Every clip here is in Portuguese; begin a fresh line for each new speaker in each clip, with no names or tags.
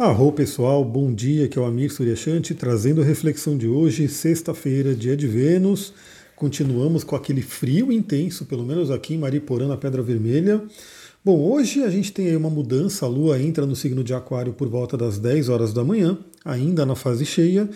Arro pessoal, bom dia, que é o Amir Suryashanti, trazendo a reflexão de hoje, sexta-feira, dia de Vênus. Continuamos com aquele frio intenso, pelo menos aqui em Mariporã, na Pedra Vermelha. Bom, hoje a gente tem aí uma mudança, a Lua entra no signo de Aquário por volta das 10 horas da manhã, ainda na fase cheia,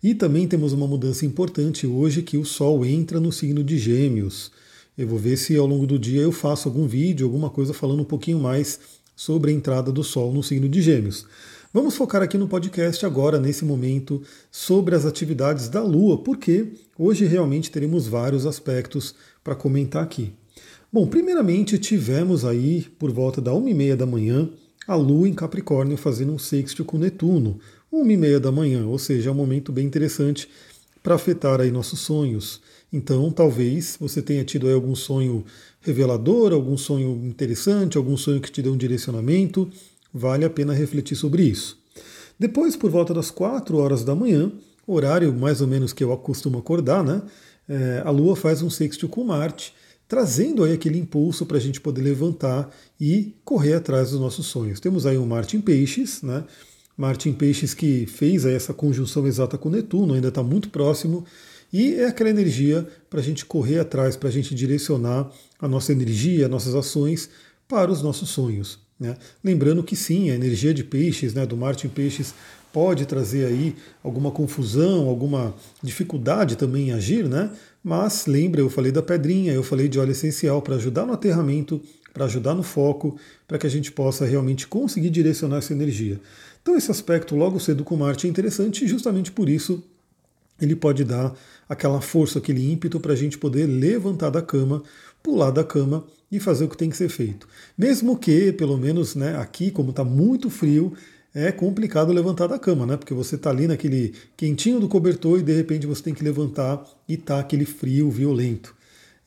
e também temos uma mudança importante hoje que o Sol entra no signo de Gêmeos. Eu vou ver se ao longo do dia eu faço algum vídeo, alguma coisa falando um pouquinho mais sobre a entrada do Sol no signo de Gêmeos. Vamos focar aqui no podcast agora, nesse momento, sobre as atividades da Lua, porque hoje realmente teremos vários aspectos para comentar aqui. Bom, primeiramente tivemos aí, por volta da 1h30 da manhã, a Lua em Capricórnio fazendo um sexto com Netuno. 1h30 da manhã, ou seja, é um momento bem interessante para afetar aí nossos sonhos. Então, talvez você tenha tido aí algum sonho revelador, algum sonho interessante, algum sonho que te deu um direcionamento. Vale a pena refletir sobre isso. Depois, por volta das 4 horas da manhã, horário mais ou menos que eu costumo acordar, né? É, a Lua faz um sexto com Marte, trazendo aí aquele impulso para a gente poder levantar e correr atrás dos nossos sonhos. Temos aí um Marte em Peixes, né? Marte em Peixes que fez aí essa conjunção exata com Netuno, ainda está muito próximo, e é aquela energia para a gente correr atrás, para a gente direcionar a nossa energia, nossas ações para os nossos sonhos. Né? Lembrando que sim, a energia de peixes, né, do Marte em peixes, pode trazer aí alguma confusão, alguma dificuldade também em agir, né? Mas lembra, eu falei da pedrinha, eu falei de óleo essencial para ajudar no aterramento, para ajudar no foco, para que a gente possa realmente conseguir direcionar essa energia. Então esse aspecto logo cedo com Marte é interessante e justamente por isso ele pode dar aquela força, aquele ímpeto para a gente poder levantar da cama, pular da cama e fazer o que tem que ser feito. Mesmo que, pelo menos né, aqui, como está muito frio, é complicado levantar da cama, né? Porque você está ali naquele quentinho do cobertor e de repente você tem que levantar e tá aquele frio violento.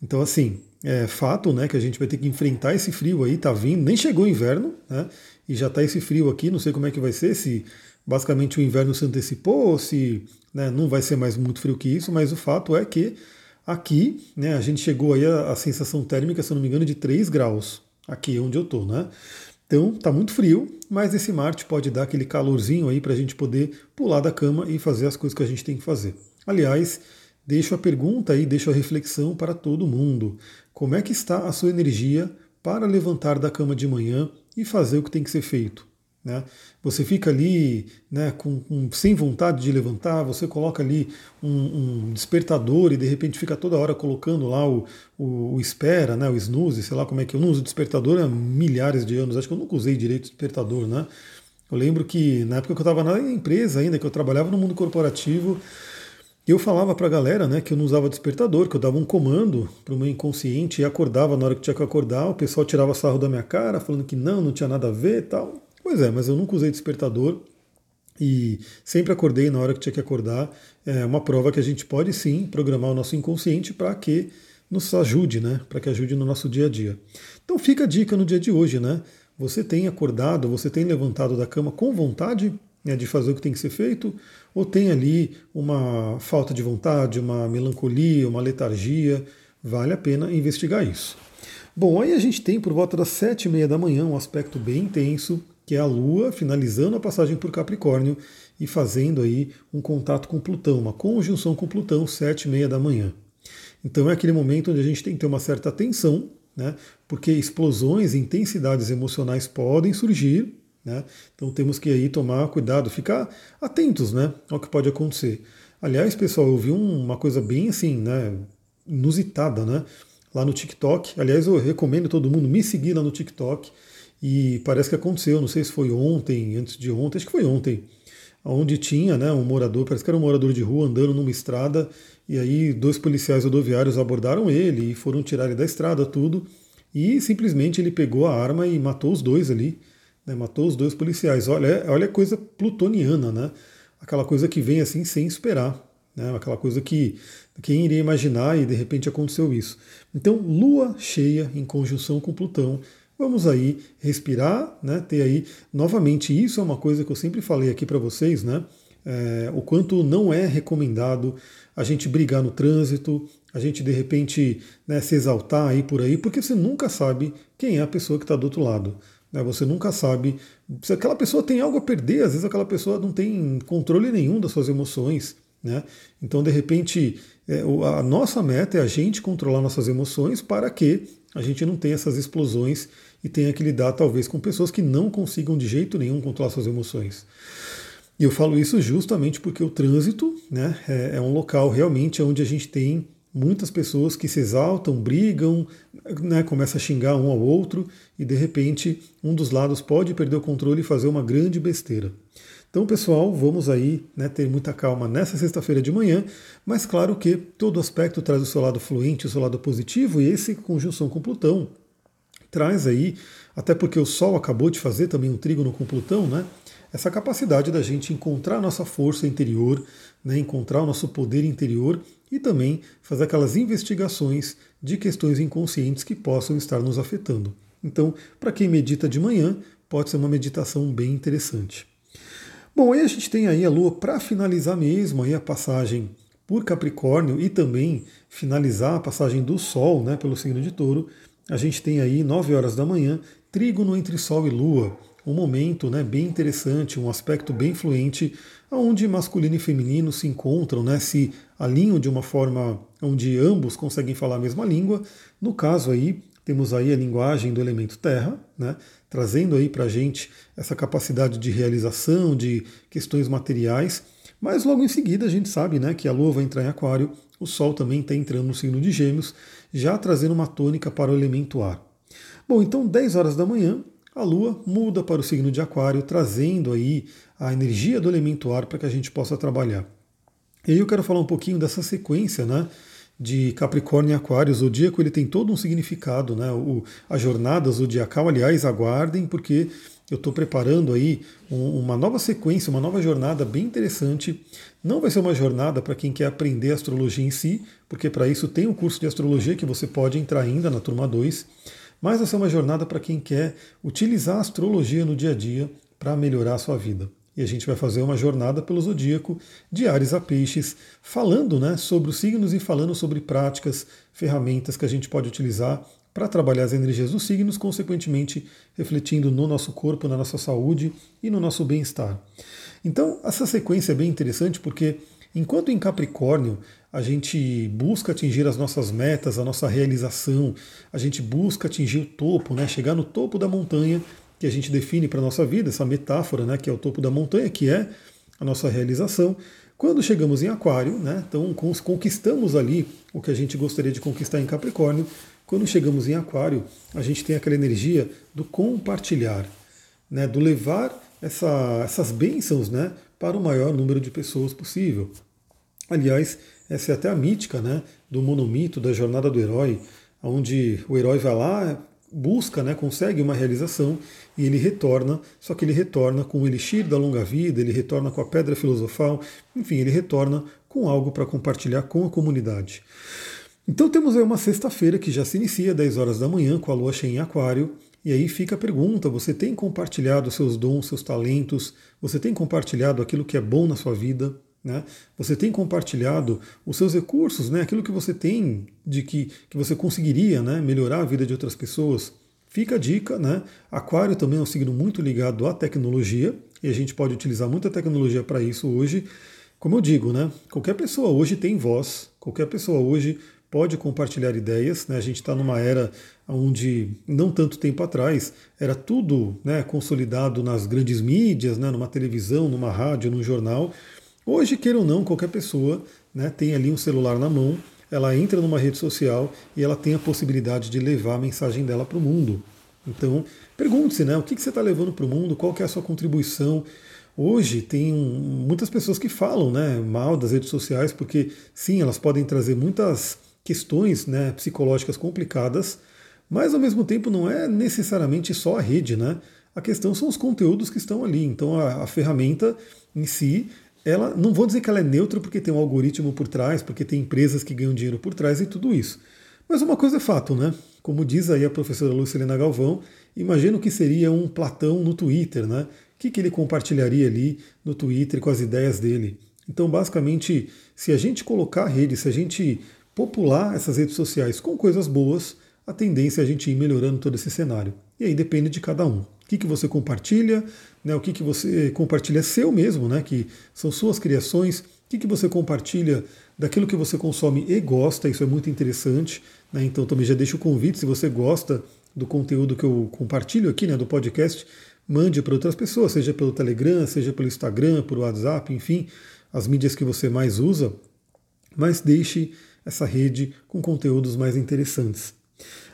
Então, assim, é fato, né, que a gente vai ter que enfrentar esse frio aí, tá vindo, nem chegou o inverno, né? E já tá esse frio aqui, não sei como é que vai ser, se basicamente o inverno se antecipou, se né, não vai ser mais muito frio que isso, mas o fato é que aqui né, a gente chegou aí a, a sensação térmica, se eu não me engano, de 3 graus, aqui onde eu estou, né? Então tá muito frio, mas esse Marte pode dar aquele calorzinho aí para a gente poder pular da cama e fazer as coisas que a gente tem que fazer. Aliás, deixo a pergunta aí, deixo a reflexão para todo mundo. Como é que está a sua energia para levantar da cama de manhã e fazer o que tem que ser feito? Né? Você fica ali né, com, com, sem vontade de levantar, você coloca ali um, um, despertador e de repente fica toda hora colocando lá o, o, o, espera, né, o snooze, sei lá como é que eu não uso despertador há milhares de anos, acho que eu nunca usei direito despertador. Né? Eu lembro que na época que eu estava na empresa ainda, que eu trabalhava no mundo corporativo, eu falava para a galera né, que eu não usava despertador, que eu dava um comando para o meu inconsciente e acordava na hora que tinha que acordar, o pessoal tirava sarro da minha cara, falando que não, não tinha nada a ver e tal. Pois é, mas eu nunca usei despertador e sempre acordei na hora que tinha que acordar. É uma prova que a gente pode sim programar o nosso inconsciente para que nos ajude, né? Para que ajude no nosso dia a dia. Então fica a dica no dia de hoje, né? Você tem acordado, você tem levantado da cama com vontade né, de fazer o que tem que ser feito, ou tem ali uma falta de vontade, uma melancolia, uma letargia? Vale a pena investigar isso. Bom, aí a gente tem por volta das sete e meia da manhã um aspecto bem intenso que é a Lua finalizando a passagem por Capricórnio e fazendo aí um contato com Plutão, uma conjunção com Plutão, sete e meia da manhã. Então é aquele momento onde a gente tem que ter uma certa atenção, né? porque explosões intensidades emocionais podem surgir, né? então temos que aí tomar cuidado, ficar atentos né? ao que pode acontecer. Aliás, pessoal, eu vi uma coisa bem assim, né? inusitada, né? lá no TikTok. Aliás, eu recomendo todo mundo me seguir lá no TikTok. E parece que aconteceu, não sei se foi ontem, antes de ontem, acho que foi ontem, onde tinha né, um morador, parece que era um morador de rua andando numa estrada, e aí dois policiais rodoviários abordaram ele e foram tirar ele da estrada, tudo, e simplesmente ele pegou a arma e matou os dois ali, né, matou os dois policiais. Olha, olha a coisa plutoniana, né? Aquela coisa que vem assim sem esperar, né? Aquela coisa que quem iria imaginar e de repente aconteceu isso. Então, lua cheia em conjunção com Plutão Vamos aí respirar, né? Ter aí novamente isso é uma coisa que eu sempre falei aqui para vocês, né? É, o quanto não é recomendado a gente brigar no trânsito, a gente de repente né, se exaltar aí por aí, porque você nunca sabe quem é a pessoa que está do outro lado. Né? Você nunca sabe se aquela pessoa tem algo a perder, às vezes aquela pessoa não tem controle nenhum das suas emoções. Né? Então, de repente, é, a nossa meta é a gente controlar nossas emoções para que a gente não tenha essas explosões e tenha que lidar, talvez, com pessoas que não consigam de jeito nenhum controlar suas emoções. E eu falo isso justamente porque o trânsito né, é, é um local realmente onde a gente tem muitas pessoas que se exaltam, brigam, né, começa a xingar um ao outro e de repente um dos lados pode perder o controle e fazer uma grande besteira. Então, pessoal, vamos aí né, ter muita calma nessa sexta-feira de manhã, mas claro que todo aspecto traz o seu lado fluente, o seu lado positivo, e esse conjunção com Plutão traz aí, até porque o Sol acabou de fazer também um trígono com Plutão, né? Essa capacidade da gente encontrar nossa força interior, né, encontrar o nosso poder interior e também fazer aquelas investigações de questões inconscientes que possam estar nos afetando. Então, para quem medita de manhã, pode ser uma meditação bem interessante. Bom, aí a gente tem aí a Lua para finalizar mesmo aí a passagem por Capricórnio e também finalizar a passagem do Sol né, pelo signo de touro. A gente tem aí 9 horas da manhã, trígono entre Sol e Lua, um momento né, bem interessante, um aspecto bem fluente, onde masculino e feminino se encontram, né, se alinham de uma forma onde ambos conseguem falar a mesma língua. No caso aí, temos aí a linguagem do elemento terra, né, trazendo aí para a gente essa capacidade de realização de questões materiais. Mas logo em seguida a gente sabe né, que a Lua vai entrar em Aquário, o Sol também está entrando no signo de Gêmeos, já trazendo uma tônica para o elemento ar. Bom, então 10 horas da manhã, a Lua muda para o signo de Aquário, trazendo aí a energia do elemento ar para que a gente possa trabalhar. E aí eu quero falar um pouquinho dessa sequência, né? De Capricórnio e Aquário, o zodíaco ele tem todo um significado, né? O, a jornada zodiacal, aliás, aguardem, porque eu estou preparando aí um, uma nova sequência, uma nova jornada bem interessante. Não vai ser uma jornada para quem quer aprender astrologia em si, porque para isso tem um curso de astrologia que você pode entrar ainda na turma 2, mas vai ser uma jornada para quem quer utilizar a astrologia no dia a dia para melhorar a sua vida e a gente vai fazer uma jornada pelo zodíaco de Ares a Peixes, falando né, sobre os signos e falando sobre práticas, ferramentas que a gente pode utilizar para trabalhar as energias dos signos, consequentemente refletindo no nosso corpo, na nossa saúde e no nosso bem-estar. Então, essa sequência é bem interessante porque enquanto em Capricórnio a gente busca atingir as nossas metas, a nossa realização, a gente busca atingir o topo, né, chegar no topo da montanha, que a gente define para a nossa vida, essa metáfora, né, que é o topo da montanha, que é a nossa realização. Quando chegamos em Aquário, né, então conquistamos ali o que a gente gostaria de conquistar em Capricórnio. Quando chegamos em Aquário, a gente tem aquela energia do compartilhar, né, do levar essa, essas bênçãos né, para o maior número de pessoas possível. Aliás, essa é até a mítica né, do monomito, da jornada do herói, onde o herói vai lá, busca, né, consegue uma realização e ele retorna, só que ele retorna com o elixir da longa vida, ele retorna com a pedra filosofal, enfim, ele retorna com algo para compartilhar com a comunidade. Então temos aí uma sexta-feira que já se inicia, 10 horas da manhã, com a lua cheia em aquário, e aí fica a pergunta: você tem compartilhado seus dons, seus talentos? Você tem compartilhado aquilo que é bom na sua vida? Né? Você tem compartilhado os seus recursos, né? aquilo que você tem de que, que você conseguiria né? melhorar a vida de outras pessoas. Fica a dica, né? Aquário também é um signo muito ligado à tecnologia e a gente pode utilizar muita tecnologia para isso hoje. Como eu digo, né? Qualquer pessoa hoje tem voz, qualquer pessoa hoje pode compartilhar ideias. Né? A gente está numa era onde, não tanto tempo atrás, era tudo né, consolidado nas grandes mídias, né, numa televisão, numa rádio, num jornal. Hoje, queira ou não, qualquer pessoa né, tem ali um celular na mão, ela entra numa rede social e ela tem a possibilidade de levar a mensagem dela para o mundo. Então, pergunte-se, né, o que, que você está levando para o mundo, qual que é a sua contribuição. Hoje tem muitas pessoas que falam né, mal das redes sociais, porque sim, elas podem trazer muitas questões né, psicológicas complicadas, mas ao mesmo tempo não é necessariamente só a rede, né? A questão são os conteúdos que estão ali. Então a, a ferramenta em si ela não vou dizer que ela é neutra porque tem um algoritmo por trás, porque tem empresas que ganham dinheiro por trás e tudo isso. Mas uma coisa é fato, né? Como diz aí a professora Lucilena Galvão, imagina o que seria um Platão no Twitter, né? O que, que ele compartilharia ali no Twitter com as ideias dele? Então, basicamente, se a gente colocar a rede, se a gente popular essas redes sociais com coisas boas, a tendência é a gente ir melhorando todo esse cenário. E aí depende de cada um. O que, que você compartilha, né, o que, que você compartilha é seu mesmo, né, que são suas criações, o que, que você compartilha daquilo que você consome e gosta, isso é muito interessante. Né, então também já deixo o convite, se você gosta do conteúdo que eu compartilho aqui, né, do podcast, mande para outras pessoas, seja pelo Telegram, seja pelo Instagram, por WhatsApp, enfim, as mídias que você mais usa, mas deixe essa rede com conteúdos mais interessantes.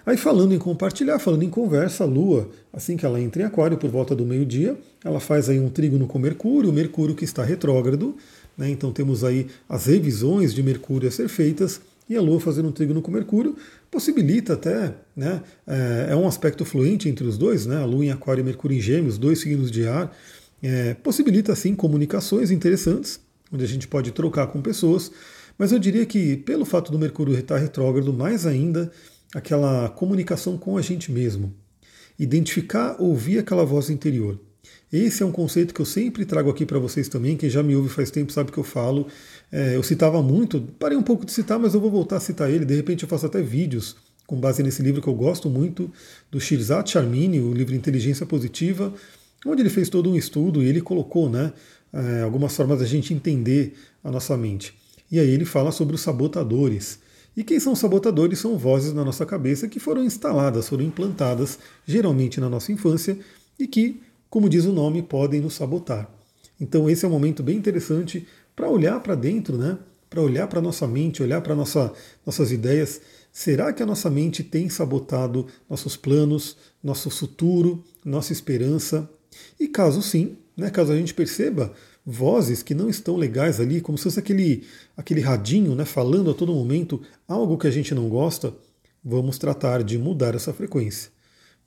Aí falando em compartilhar, falando em conversa, a Lua, assim que ela entra em aquário por volta do meio-dia, ela faz aí um trígono com Mercúrio, Mercúrio que está retrógrado, né? então temos aí as revisões de Mercúrio a ser feitas, e a Lua fazendo um trígono com Mercúrio. Possibilita até, né, é, é, um aspecto fluente entre os dois, né, a Lua em Aquário e Mercúrio em Gêmeos, dois signos de ar, é, possibilita assim comunicações interessantes, onde a gente pode trocar com pessoas, mas eu diria que pelo fato do Mercúrio estar retrógrado, mais ainda aquela comunicação com a gente mesmo, identificar, ouvir aquela voz interior. Esse é um conceito que eu sempre trago aqui para vocês também. Quem já me ouve faz tempo sabe que eu falo. É, eu citava muito, parei um pouco de citar, mas eu vou voltar a citar ele. De repente eu faço até vídeos com base nesse livro que eu gosto muito, do Shirzat Charmini, o livro Inteligência Positiva, onde ele fez todo um estudo e ele colocou né, é, algumas formas da gente entender a nossa mente. E aí ele fala sobre os sabotadores. E quem são sabotadores são vozes na nossa cabeça que foram instaladas, foram implantadas, geralmente na nossa infância, e que como diz o nome, podem nos sabotar. Então esse é um momento bem interessante para olhar para dentro, né? Para olhar para nossa mente, olhar para nossa, nossas ideias. Será que a nossa mente tem sabotado nossos planos, nosso futuro, nossa esperança? E caso sim, né, caso a gente perceba vozes que não estão legais ali, como se fosse aquele, aquele radinho né, falando a todo momento algo que a gente não gosta, vamos tratar de mudar essa frequência.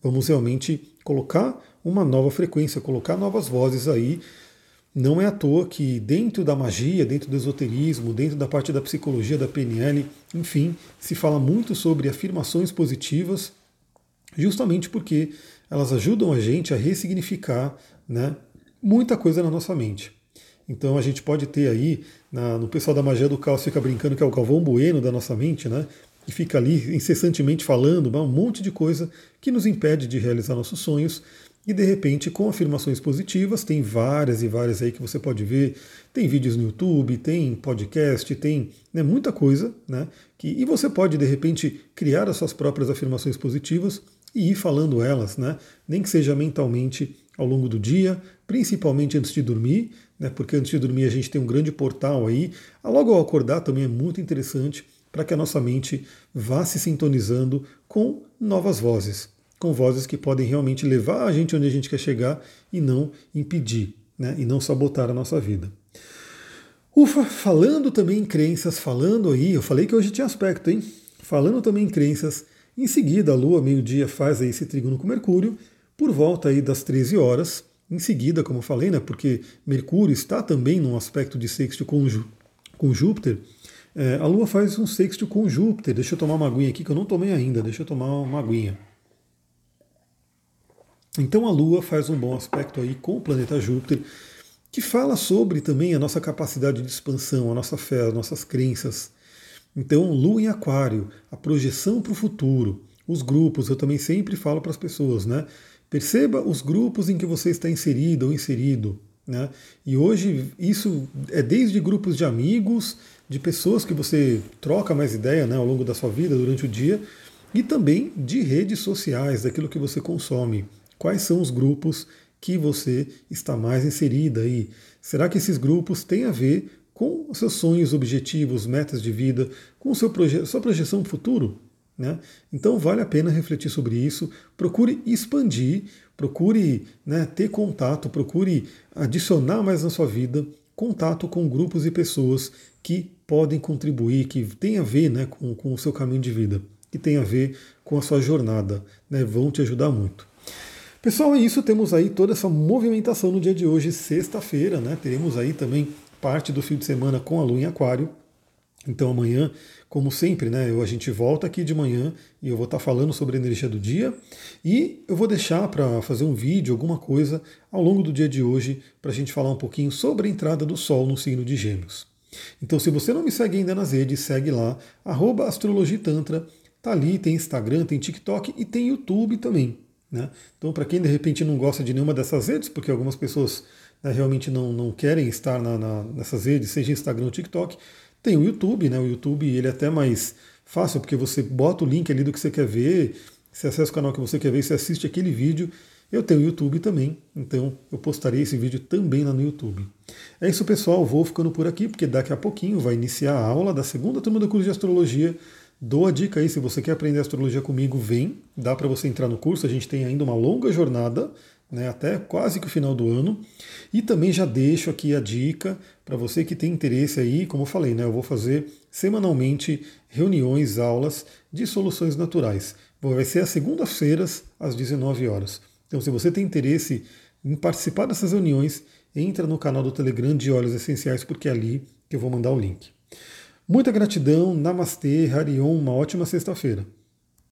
Vamos realmente colocar uma nova frequência, colocar novas vozes aí. Não é à toa que dentro da magia, dentro do esoterismo, dentro da parte da psicologia, da PNL, enfim, se fala muito sobre afirmações positivas, justamente porque elas ajudam a gente a ressignificar né, muita coisa na nossa mente. Então a gente pode ter aí, na, no pessoal da magia do caos fica brincando que é o Galvão Bueno da nossa mente, né? e fica ali incessantemente falando um monte de coisa que nos impede de realizar nossos sonhos. E de repente, com afirmações positivas, tem várias e várias aí que você pode ver. Tem vídeos no YouTube, tem podcast, tem né, muita coisa, né? Que, e você pode, de repente, criar as suas próprias afirmações positivas e ir falando elas, né? Nem que seja mentalmente ao longo do dia, principalmente antes de dormir, né? Porque antes de dormir a gente tem um grande portal aí. Logo ao acordar também é muito interessante para que a nossa mente vá se sintonizando com novas vozes, com vozes que podem realmente levar a gente onde a gente quer chegar e não impedir, né, e não sabotar a nossa vida. Ufa, falando também em crenças, falando aí, eu falei que hoje tinha aspecto, hein? Falando também em crenças, em seguida a Lua, meio-dia, faz aí esse trígono com Mercúrio, por volta aí das 13 horas, em seguida, como eu falei, né, porque Mercúrio está também num aspecto de sexto com, com Júpiter, é, a Lua faz um sexto com Júpiter. Deixa eu tomar uma aguinha aqui que eu não tomei ainda. Deixa eu tomar uma aguinha. Então a Lua faz um bom aspecto aí com o planeta Júpiter, que fala sobre também a nossa capacidade de expansão, a nossa fé, as nossas crenças. Então, Lua em Aquário, a projeção para o futuro, os grupos, eu também sempre falo para as pessoas, né? Perceba os grupos em que você está inserido ou inserido. Né? E hoje isso é desde grupos de amigos, de pessoas que você troca mais ideia né, ao longo da sua vida, durante o dia, e também de redes sociais, daquilo que você consome. Quais são os grupos que você está mais inserida aí? Será que esses grupos têm a ver com seus sonhos, objetivos, metas de vida, com seu proje sua projeção futuro? Né? Então vale a pena refletir sobre isso, procure expandir, procure né, ter contato, procure adicionar mais na sua vida contato com grupos e pessoas que podem contribuir, que tem a ver né, com, com o seu caminho de vida, que tem a ver com a sua jornada, né, vão te ajudar muito. Pessoal, é isso. Temos aí toda essa movimentação no dia de hoje, sexta-feira, né? Teremos aí também parte do fim de semana com a Lua em Aquário. Então amanhã, como sempre, né, eu, a gente volta aqui de manhã e eu vou estar falando sobre a energia do dia e eu vou deixar para fazer um vídeo, alguma coisa, ao longo do dia de hoje, para a gente falar um pouquinho sobre a entrada do Sol no signo de Gêmeos. Então, se você não me segue ainda nas redes, segue lá, arroba astrologitantra, tá ali, tem Instagram, tem TikTok e tem YouTube também. Né? Então, para quem de repente não gosta de nenhuma dessas redes, porque algumas pessoas né, realmente não, não querem estar na, na, nessas redes, seja Instagram ou TikTok, tem o YouTube, né? O YouTube ele é até mais fácil, porque você bota o link ali do que você quer ver, você acessa o canal que você quer ver, você assiste aquele vídeo. Eu tenho o YouTube também, então eu postarei esse vídeo também lá no YouTube. É isso, pessoal. Vou ficando por aqui, porque daqui a pouquinho vai iniciar a aula da segunda turma do curso de astrologia. Dou a dica aí, se você quer aprender astrologia comigo, vem. Dá para você entrar no curso, a gente tem ainda uma longa jornada, né, até quase que o final do ano. E também já deixo aqui a dica para você que tem interesse aí, como eu falei, né, eu vou fazer semanalmente reuniões, aulas de soluções naturais. Vai ser às segundas-feiras, às 19 horas. Então, se você tem interesse em participar dessas reuniões, entra no canal do Telegram de Óleos Essenciais, porque é ali que eu vou mandar o link. Muita gratidão, Namastê, Harion, uma ótima sexta-feira.